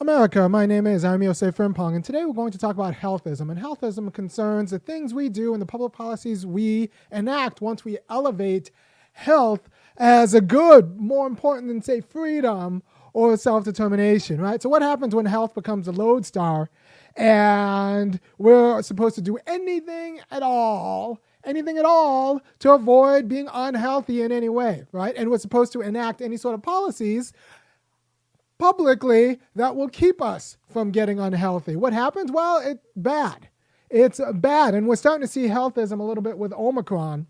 America, my name is Irami Frimpong, and today we're going to talk about healthism. And healthism concerns the things we do and the public policies we enact once we elevate health as a good, more important than, say, freedom or self determination, right? So, what happens when health becomes a lodestar and we're supposed to do anything at all? Anything at all to avoid being unhealthy in any way, right? And we're supposed to enact any sort of policies publicly that will keep us from getting unhealthy. What happens? Well, it's bad. It's bad. And we're starting to see healthism a little bit with Omicron.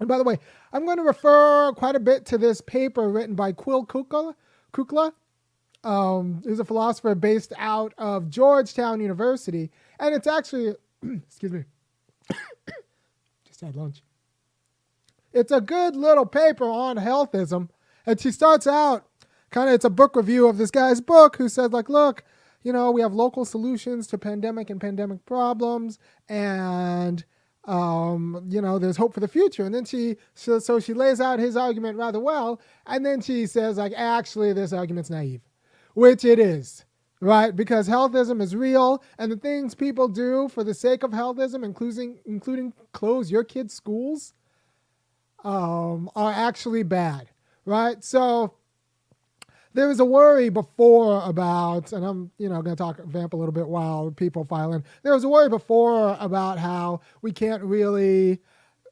And by the way, I'm going to refer quite a bit to this paper written by Quill Kukla, Kukla um, a philosopher based out of Georgetown University. And it's actually, excuse me, just had lunch. It's a good little paper on healthism. And she starts out kind of it's a book review of this guy's book who says like, look, you know, we have local solutions to pandemic and pandemic problems, and um, you know, there's hope for the future. And then she, so, so she lays out his argument rather well, and then she says like, actually, this argument's naive, which it is. Right, because healthism is real, and the things people do for the sake of healthism, including including close your kids' schools, um, are actually bad. Right, so there was a worry before about, and I'm you know going to talk vamp a little bit while people file in. There was a worry before about how we can't really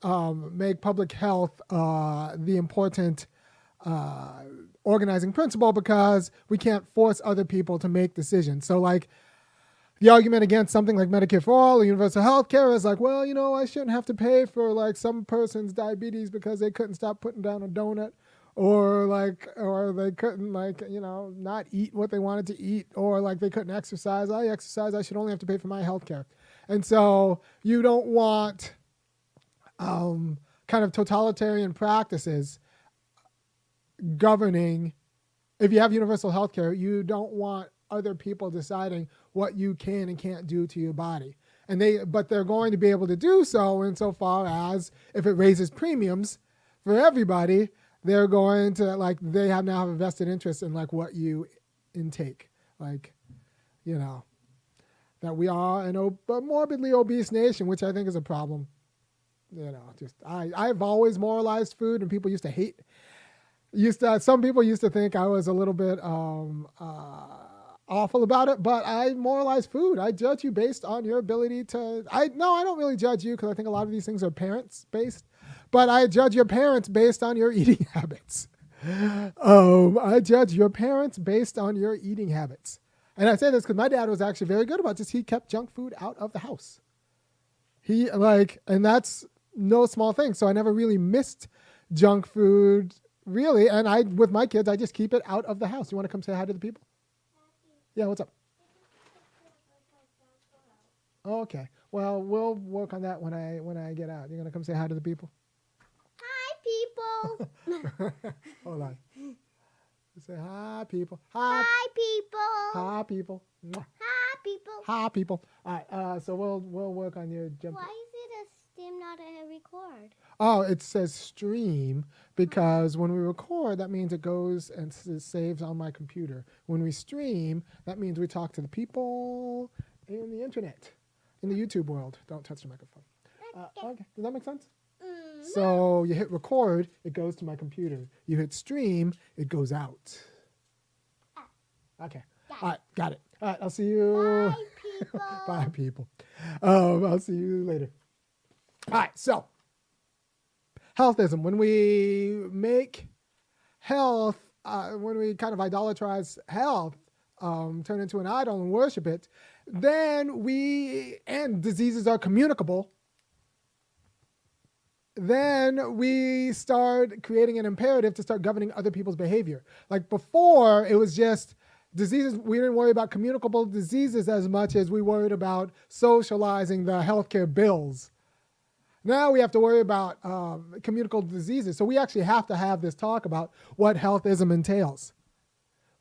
um, make public health uh, the important uh, organizing principle because we can't force other people to make decisions. So like. The argument against something like Medicare for all or universal health care is like, well, you know, I shouldn't have to pay for like some person's diabetes because they couldn't stop putting down a donut or like or they couldn't like you know not eat what they wanted to eat or like they couldn't exercise. I exercise i should only have to pay for my health care. And so you don't want um, kind of totalitarian practices governing if you have universal health care you don't want other people deciding what you can and can't do to your body. And they but they're going to be able to do so insofar as if it raises premiums for everybody they're going to like they have now have a vested interest in like what you intake. Like you know that we are an ob- a morbidly obese nation which i think is a problem. You know just i i've always moralized food and people used to hate used to some people used to think i was a little bit um uh awful about it but i moralize food. I judge you based on your ability to i no i don't really judge you because i think a lot of these things are parents based but I judge your parents based on your eating habits. Um, I judge your parents based on your eating habits. And I say this because my dad was actually very good about this. He kept junk food out of the house. He like, and that's no small thing. So I never really missed junk food, really. And I, with my kids, I just keep it out of the house. You want to come say hi to the people? Yeah, what's up? Okay. Well, we'll work on that when I when I get out. You're gonna come say hi to the people people. Hold on. Say hi, people. Hi, hi people. Hi, people. Hi, people. Hi, people. All right. Uh, so we'll we'll work on your jump. Why is it a stem, not a record? Oh, it says stream because when we record, that means it goes and s- saves on my computer. When we stream, that means we talk to the people in the internet, in the YouTube world. Don't touch the microphone. Uh, okay. Does that make sense? So you hit record, it goes to my computer. You hit stream, it goes out. Okay. All right, got it. All right, I'll see you. Bye, people. Bye, people. Um, I'll see you later. All right, so healthism. When we make health, uh, when we kind of idolatrize health, um, turn into an idol and worship it, then we, and diseases are communicable then we start creating an imperative to start governing other people's behavior. Like before, it was just diseases. We didn't worry about communicable diseases as much as we worried about socializing the healthcare bills. Now we have to worry about um, communicable diseases. So we actually have to have this talk about what healthism entails.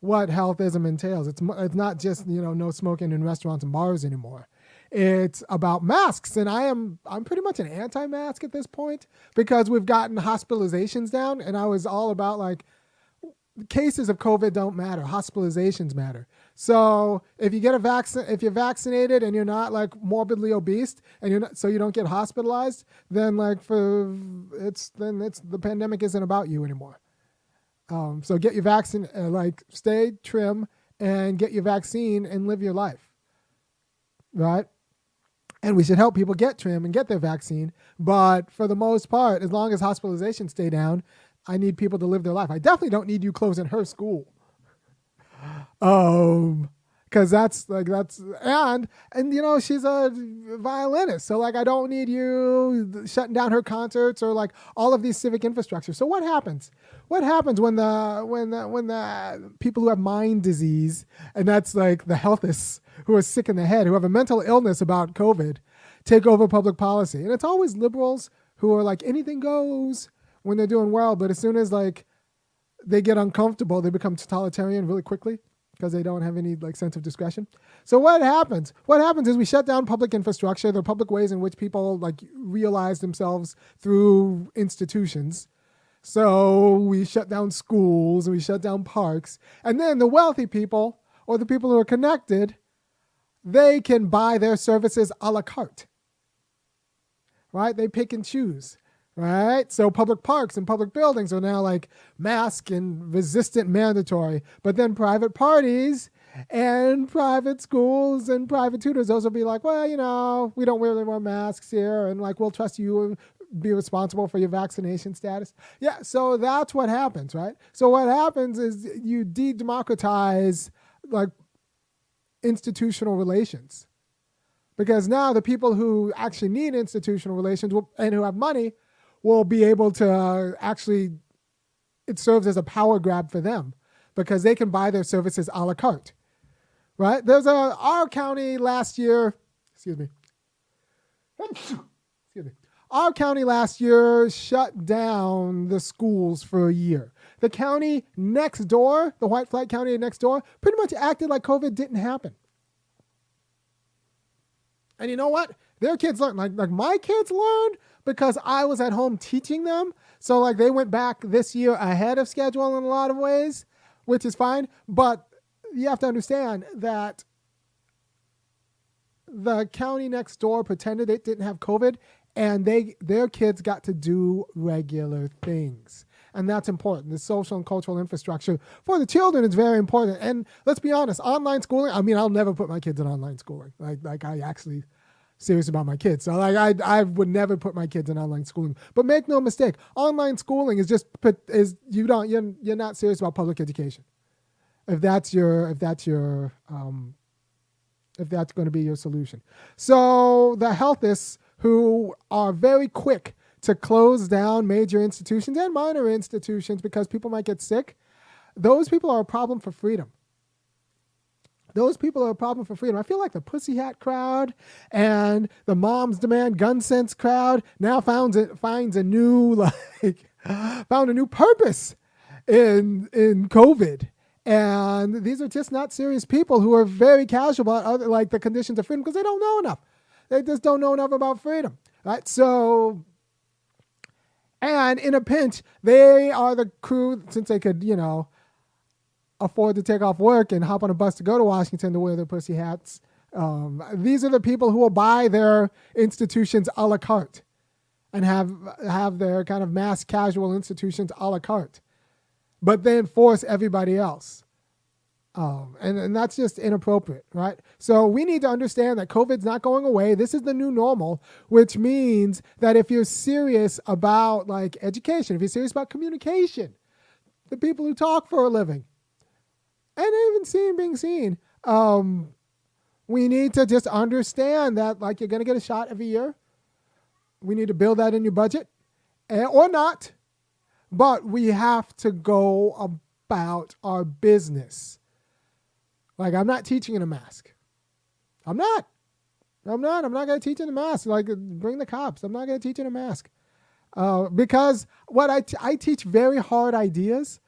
What healthism entails. It's, it's not just, you know, no smoking in restaurants and bars anymore it's about masks and i am i'm pretty much an anti-mask at this point because we've gotten hospitalizations down and i was all about like cases of COVID don't matter. Hospitalizations matter. So if you get a vaccine, if you're vaccinated and you're not like morbidly obese and you're not, so you don't get hospitalized, then like for it's then it's the pandemic isn't about you anymore. Um, so get your vaccine, uh, like stay trim and get your vaccine and live your life, right? And we should help people get trim and get their vaccine. But for the most part, as long as hospitalizations stay down, I need people to live their life. I definitely don't need you closing her school. Um, because that's like that's and and you know she's a violinist so like i don't need you shutting down her concerts or like all of these civic infrastructure so what happens? What happens when the when the when the people who have mind disease and that's like the healthists who are sick in the head who have a mental illness about covid take over public policy? And it's always liberals who are like anything goes when they're doing well but as soon as like they get uncomfortable they become totalitarian really quickly because they don't have any like sense of discretion. So what happens? What happens is we shut down public infrastructure, the public ways in which people like realize themselves through institutions. So we shut down schools we shut down parks. And then the wealthy people or the people who are connected, they can buy their services a la carte. Right? They pick and choose right? So public parks and public buildings are now like mask and resistant mandatory, but then private parties and private schools and private tutors, those will be like, well, you know, we don't really wear masks here, and like we'll trust you and be responsible for your vaccination status. Yeah, so that's what happens, right? So what happens is you de-democratize like institutional relations. Because now the people who actually need institutional relations will, and who have money will be able to uh, actually, it serves as a power grab for them because they can buy their services a la carte, right? There's a, our county last year, excuse me, excuse me, our county last year shut down the schools for a year. The county next door, the White Flag County next door, pretty much acted like COVID didn't happen. And you know what? Their kids learned, like, like my kids learned because I was at home teaching them. So like they went back this year ahead of schedule in a lot of ways, which is fine. But you have to understand that the county next door pretended it didn't have COVID and they their kids got to do regular things. And that's important. The social and cultural infrastructure for the children is very important. And let's be honest, online schooling, I mean, I'll never put my kids in online schooling. Like like I actually serious about my kids. So like I I would never put my kids in online schooling. But make no mistake, online schooling is just is you don't you're, you're not serious about public education. If that's your if that's your um, if that's going to be your solution. So the healthists who are very quick to close down major institutions and minor institutions because people might get sick, those people are a problem for freedom. Those people are a problem for freedom. I feel like the Pussy Hat crowd and the Moms Demand Gun Sense crowd now finds it finds a new like found a new purpose in in COVID. And these are just not serious people who are very casual about other like the conditions of freedom because they don't know enough. They just don't know enough about freedom. Right? So and in a pinch, they are the crew since they could, you know, afford to take off work and hop on a bus to go to Washington to wear their pussy hats. Um, these are the people who will buy their institutions a la carte and have have their kind of mass casual institutions a la carte, but then force everybody else. Um, and, and that's just inappropriate, right? So we need to understand that COVID's not going away. This is the new normal, which means that if you're serious about like education, if you're serious about communication, the people who talk for a living, and even seeing being seen. Um, we need to just understand that like you're going to get a shot every year. We need to build that in your budget, eh, or not. But we have to go about our business. Like I'm not teaching in a mask. I'm not. I'm not. I'm not going to teach in a mask. Like bring the cops. I'm not going to teach in a mask. Uh, because what I, t- I teach very hard ideas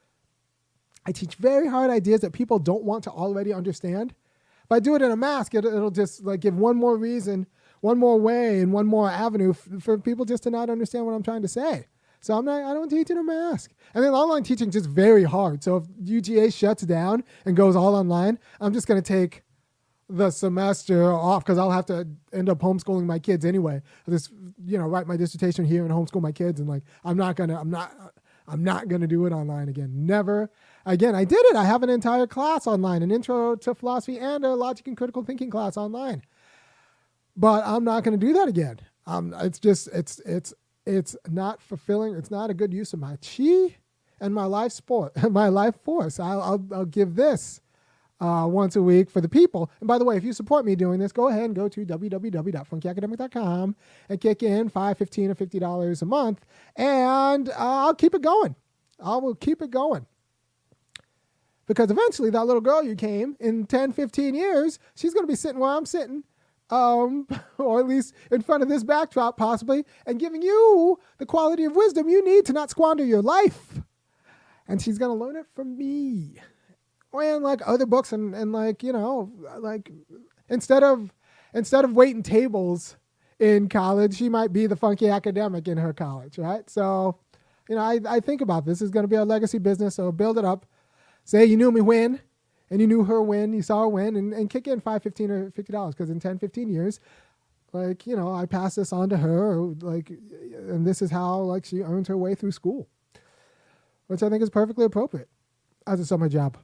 I teach very hard ideas that people don't want to already understand. If I do it in a mask, it, will just like give one more reason, one more way, and one more avenue f- for people just to not understand what I'm trying to say. So I'm not. I don't teach in a mask. And then online teaching is just very hard. So if UGA shuts down and goes all online, I'm just going to take the semester off because I'll have to end up homeschooling my kids anyway. I just you know write my dissertation here and homeschool my kids, and like I'm not gonna. I'm not. I'm not gonna do it online again. Never again. I did it. I have an entire class online, an intro to philosophy and a logic and critical thinking class online. But I'm not going to do that again. Um, it's just it's it's it's not fulfilling. It's not a good use of my chi and my life sport, my life force. I'll I'll, I'll give this uh, once a week for the people. And by the way, if you support me doing this, go ahead and go to www.funkyacademic.com and kick in five, fifteen, or fifty dollars a month, and uh, I'll keep it going. I will keep it going. Because eventually, that little girl you came in 10, 15 years, she's going to be sitting where I'm sitting, um, or at least in front of this backdrop, possibly, and giving you the quality of wisdom you need to not squander your life. And she's going to learn it from me and like other books and, and like you know like instead of instead of waiting tables in college she might be the funky academic in her college right so you know i, I think about this. is going to be a legacy business so build it up say you knew me when and you knew her when you saw her when and, and kick in 5 15 or 50 dollars because in 10 15 years like you know i pass this on to her like and this is how like she earned her way through school which i think is perfectly appropriate as a summer job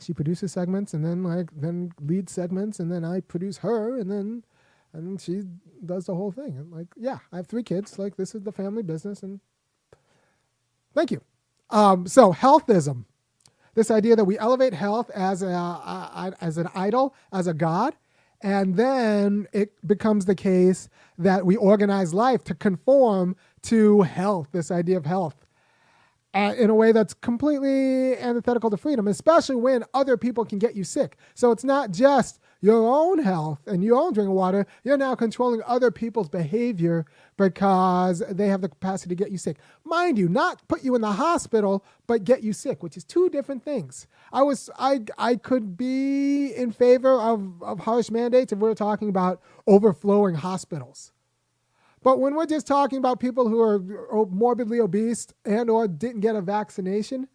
she produces segments and then like then lead segments and then I produce her and then and she does the whole thing. And like, yeah, I have three kids. Like this is the family business and thank you. Um, so healthism, this idea that we elevate health as a, a, as an idol, as a god, and then it becomes the case that we organize life to conform to health. This idea of health uh, in a way that's completely antithetical to freedom, especially when other people can get you sick. So it's not just your own health and your own drinking water, you're now controlling other people's behavior because they have the capacity to get you sick. Mind you, not put you in the hospital, but get you sick, which is two different things. I was I I could be in favor of, of harsh mandates if we we're talking about overflowing hospitals. But when we're just talking about people who are morbidly obese and or didn't get a vaccination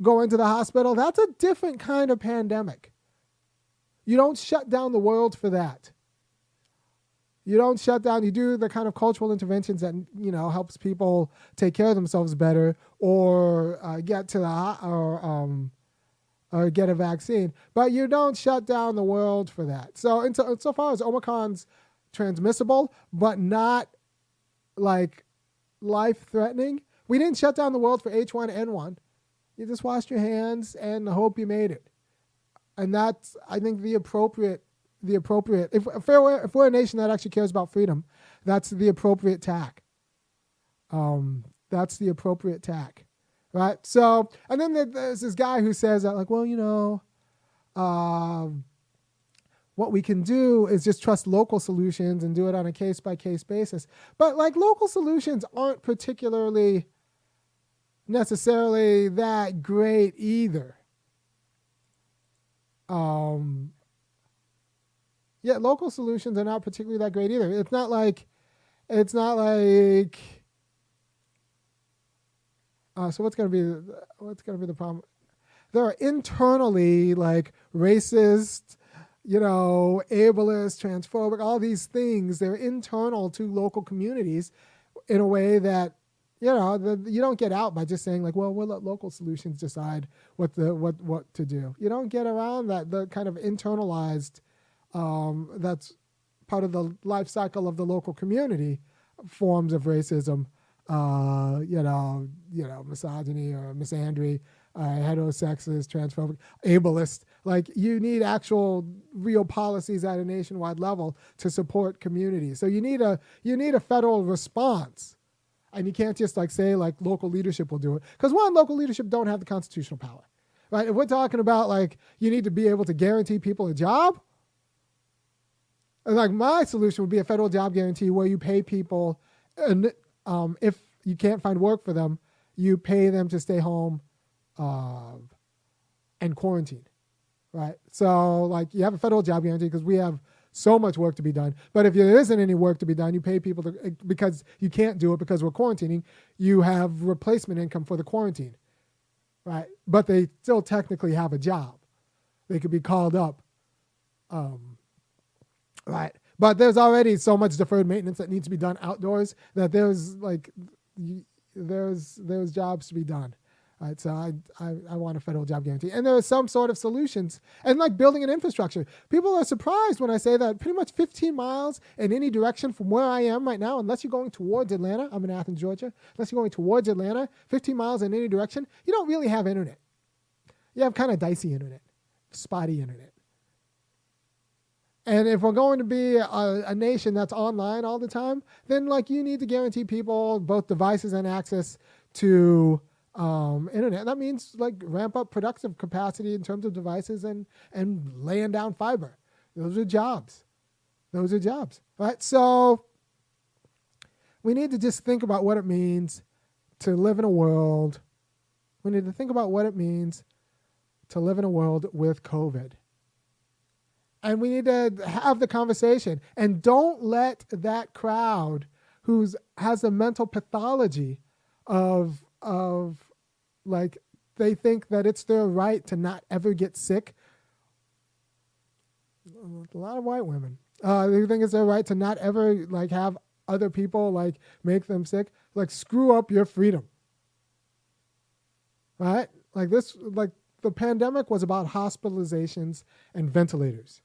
going to the hospital, that's a different kind of pandemic. You don't shut down the world for that. You don't shut down. You do the kind of cultural interventions that you know helps people take care of themselves better, or uh, get to the or um, or get a vaccine. But you don't shut down the world for that. So, in so, so far as Omicron's transmissible, but not like life threatening. We didn't shut down the world for H1N1. You just washed your hands and hope you made it. And that's, I think, the appropriate, the appropriate. If, if, we're, if we're a nation that actually cares about freedom, that's the appropriate tack. Um, that's the appropriate tack, right? So, and then there's this guy who says that, like, well, you know, um, what we can do is just trust local solutions and do it on a case by case basis. But like local solutions aren't particularly necessarily that great either. Um, yeah, local solutions are not particularly that great either. It's not like, it's not like. Uh, so what's gonna be what's gonna be the problem? There are internally like racist you know, ableist, transphobic, all these things, they're internal to local communities in a way that, you know, the, you don't get out by just saying like, well, we'll let local solutions decide what the what what to do. You don't get around that the kind of internalized um, that's part of the life cycle of the local community forms of racism, uh, you know, you know, misogyny or misandry, uh, heterosexist, transphobic, ableist. Like you need actual real policies at a nationwide level to support communities. So you need a you need a federal response. And you can't just like say like local leadership will do it. Because one, local leadership don't have the constitutional power. Right? If we're talking about like you need to be able to guarantee people a job, and like my solution would be a federal job guarantee where you pay people and um, if you can't find work for them, you pay them to stay home uh, and quarantine, right? So like you have a federal job guarantee because we have so much work to be done. But if there isn't any work to be done, you pay people to, because you can't do it because we're quarantining. You have replacement income for the quarantine, right? But they still technically have a job. They could be called up, um, right? But there's already so much deferred maintenance that needs to be done outdoors that there's like there's there's jobs to be done. Right, so I, I, I want a federal job guarantee. And there are some sort of solutions. And like building an infrastructure. People are surprised when I say that pretty much 15 miles in any direction from where I am right now, unless you're going towards Atlanta, I'm in Athens, Georgia, unless you're going towards Atlanta, 15 miles in any direction, you don't really have internet. You have kind of dicey internet, spotty internet. And if we're going to be a, a, nation that's online all the time, then like you need to guarantee people both devices and access to um, internet. That means like ramp up productive capacity in terms of devices and and laying down fiber. Those are jobs. Those are jobs, right? So we need to just think about what it means to live in a world. We need to think about what it means to live in a world with COVID and we need to have the conversation and don't let that crowd who's has a mental pathology of of like they think that it's their right to not ever get sick. A lot of white women. Uh, they think it's their right to not ever like have other people like make them sick. Like screw up your freedom. Right? Like this like the pandemic was about hospitalizations and ventilators.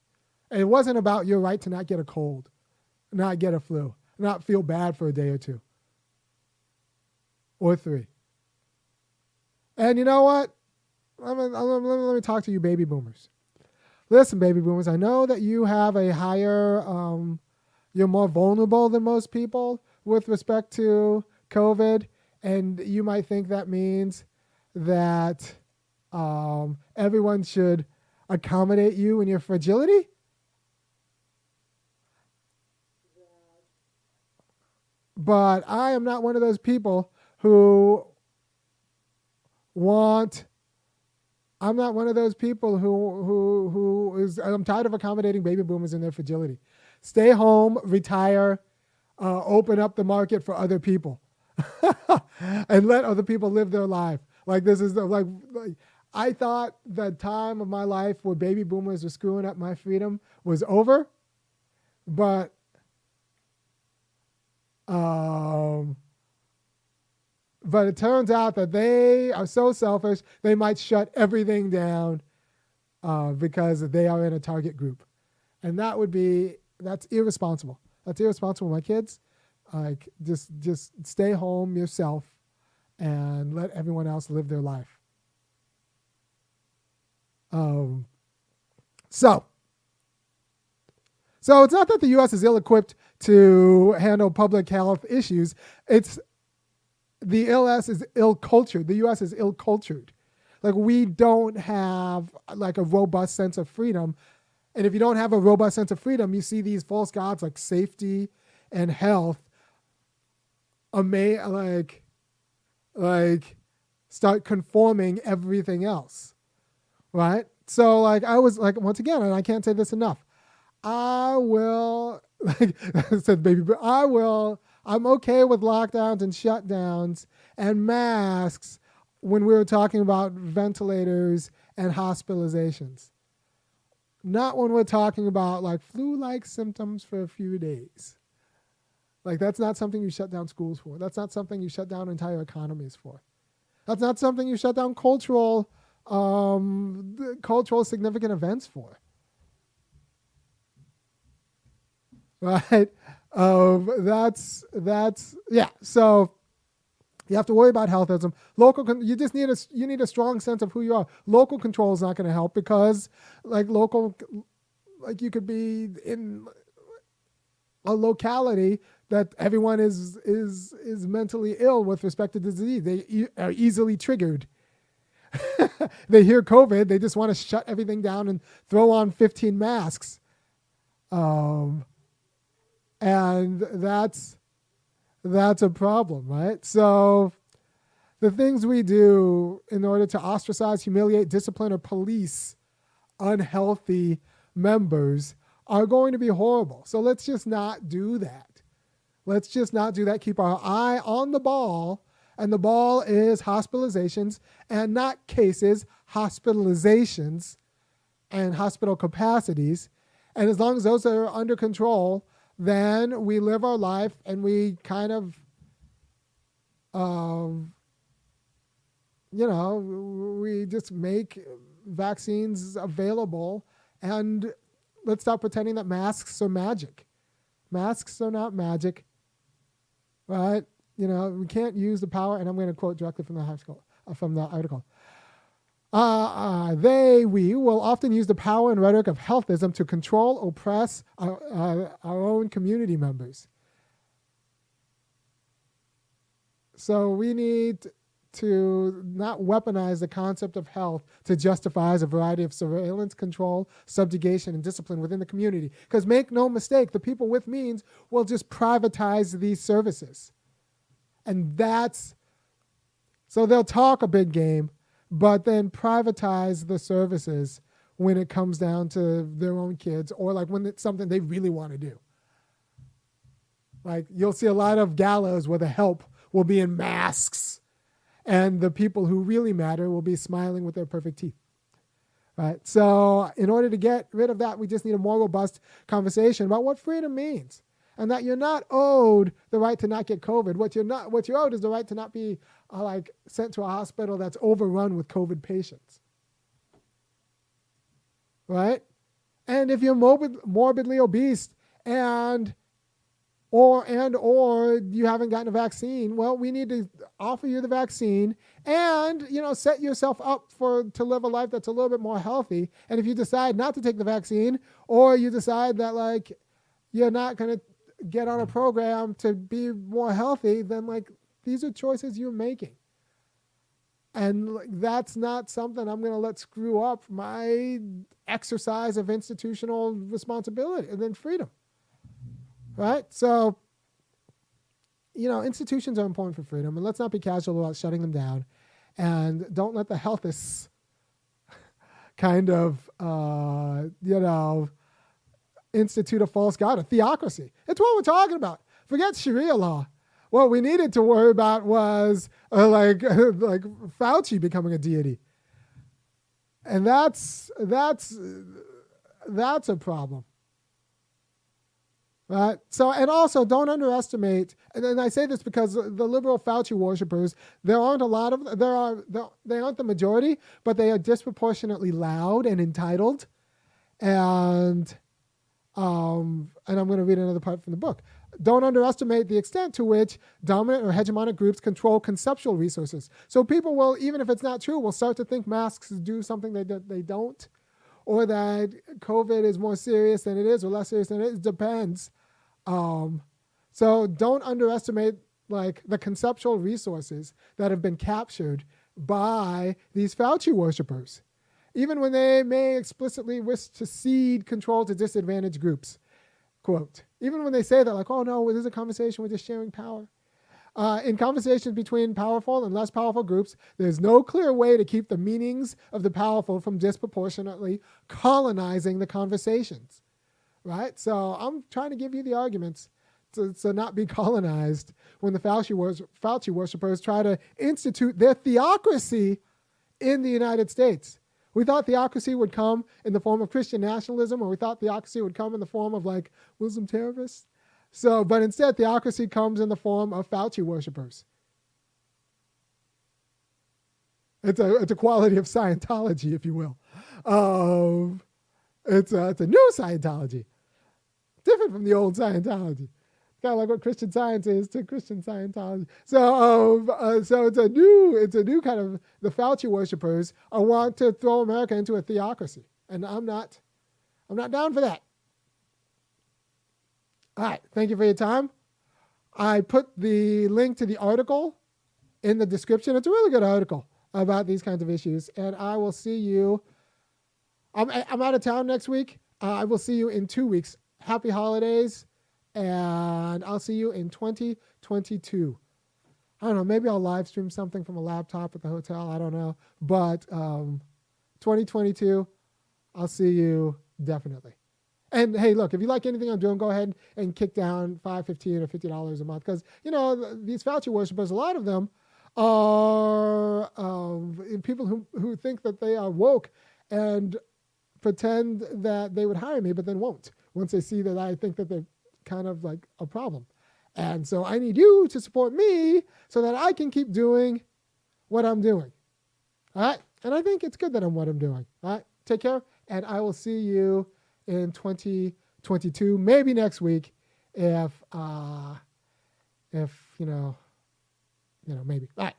It wasn't about your right to not get a cold, not get a flu, not feel bad for a day or two or three. And you know what? Let me, let me talk to you, baby boomers. Listen, baby boomers, I know that you have a higher, um, you're more vulnerable than most people with respect to COVID. And you might think that means that um, everyone should accommodate you in your fragility. But I am not one of those people who want I'm not one of those people who who who is I'm tired of accommodating baby boomers in their fragility. Stay home, retire, uh, open up the market for other people, and let other people live their life. Like this is like, like I thought the time of my life where baby boomers were screwing up my freedom was over, but um, but it turns out that they are so selfish, they might shut everything down uh, because they are in a target group. And that would be, that's irresponsible. That's irresponsible, my kids. Like, just, just stay home yourself and let everyone else live their life. Um, so, so it's not that the U.S. is ill-equipped to handle public health issues. It's the LS is ill cultured. The US is ill cultured. Like we don't have like a robust sense of freedom. And if you don't have a robust sense of freedom, you see these false gods like safety and health ama- like like start conforming everything else. Right? So like I was like once again, and I can't say this enough. I will like said baby, I will. I'm okay with lockdowns and shutdowns and masks when we were talking about ventilators and hospitalizations. Not when we're talking about like flu-like symptoms for a few days. Like that's not something you shut down schools for. That's not something you shut down entire economies for. That's not something you shut down cultural um, cultural significant events for. right? Um, that's that's yeah. So you have to worry about healthism. Local, con- you just need a you need a strong sense of who you are. Local control is not going to help because like local, like you could be in a locality that everyone is is is mentally ill with respect to disease. They e- are easily triggered. they hear COVID, they just want to shut everything down and throw on 15 masks. Um, and that's that's a problem, right? So the things we do in order to ostracize, humiliate, discipline, or police unhealthy members are going to be horrible. So let's just not do that. Let's just not do that. Keep our eye on the ball. And the ball is hospitalizations and not cases, hospitalizations and hospital capacities. And as long as those are under control, then we live our life and we kind of, um, you know, we just make vaccines available and let's stop pretending that masks are magic. Masks are not magic, right? You know, we can't use the power, and I'm going to quote directly from the high school, uh, from the article. Uh, uh, they, we, will often use the power and rhetoric of healthism to control, oppress our, uh, our own community members. So we need to not weaponize the concept of health to justify a variety of surveillance, control, subjugation, and discipline within the community. Because make no mistake, the people with means will just privatize these services. And that's so they'll talk a big game, but then privatize the services when it comes down to their own kids or like when it's something they really want to do. Like you'll see a lot of galas where the help will be in masks and the people who really matter will be smiling with their perfect teeth. Right? So, in order to get rid of that, we just need a more robust conversation about what freedom means. And that you're not owed the right to not get COVID. What you're not, what you're owed is the right to not be uh, like sent to a hospital that's overrun with COVID patients. Right? And if you're morbid, morbidly obese and or and or you haven't gotten a vaccine well we need to offer you the vaccine and you know set yourself up for to live a life that's a little bit more healthy and if you decide not to take the vaccine or you decide that like you're not going to get on a program to be more healthy then like these are choices you're making and like, that's not something i'm going to let screw up my exercise of institutional responsibility and then freedom right? So, you know, institutions are important for freedom, and let's not be casual about shutting them down. And don't let the healthists kind of, uh, you know, institute a false god, a theocracy. It's what we're talking about. Forget Sharia law. What we needed to worry about was uh, like like Fauci becoming a deity, and that's that's that's a problem. Right. So, and also don't underestimate, and, and I say this because the liberal Fauci worshippers, there aren't a lot of, there are, they aren't the majority, but they are disproportionately loud and entitled. And, um, and I'm going to read another part from the book. Don't underestimate the extent to which dominant or hegemonic groups control conceptual resources. So people will, even if it's not true, will start to think masks do something they, they don't, or that COVID is more serious than it is, or less serious than it is. Depends um, so don't underestimate like the conceptual resources that have been captured by these Fauci worshippers, even when they may explicitly wish to cede control to disadvantaged groups. Quote, even when they say that, like, oh no, this is a conversation, we're just sharing power. Uh, in conversations between powerful and less powerful groups, there's no clear way to keep the meanings of the powerful from disproportionately colonizing the conversations right? So I'm trying to give you the arguments to, to not be colonized when the Fauci, wors- Fauci worshippers try to institute their theocracy in the United States. We thought theocracy would come in the form of Christian nationalism, or we thought theocracy would come in the form of like Muslim terrorists. So, but instead, theocracy comes in the form of Fauci worshippers. It's a, it's a quality of Scientology, if you will. Um, it's a, it's a new Scientology, different from the old Scientology. Kind of like what Christian Science is to Christian Scientology. So, um, uh, so it's a new, it's a new kind of the Fauci worshippers. Want to throw America into a theocracy, and I'm not, I'm not down for that. All right, thank you for your time. I put the link to the article in the description. It's a really good article about these kinds of issues, and I will see you. I'm, I'm out of town next week. Uh, I will see you in two weeks. Happy holidays, and I'll see you in 2022. I don't know. Maybe I'll live stream something from a laptop at the hotel. I don't know. But um, 2022, I'll see you definitely. And hey, look, if you like anything I'm doing, go ahead and kick down five, fifteen, or fifty dollars a month because you know these Fauci worshippers, a lot of them are um, people who who think that they are woke and pretend that they would hire me, but then won't once they see that I think that they're kind of like a problem. And so I need you to support me so that I can keep doing what I'm doing. All right. And I think it's good that I'm what I'm doing. All right. Take care. And I will see you in 2022, maybe next week, if, uh, if, you know, you know, maybe. All right.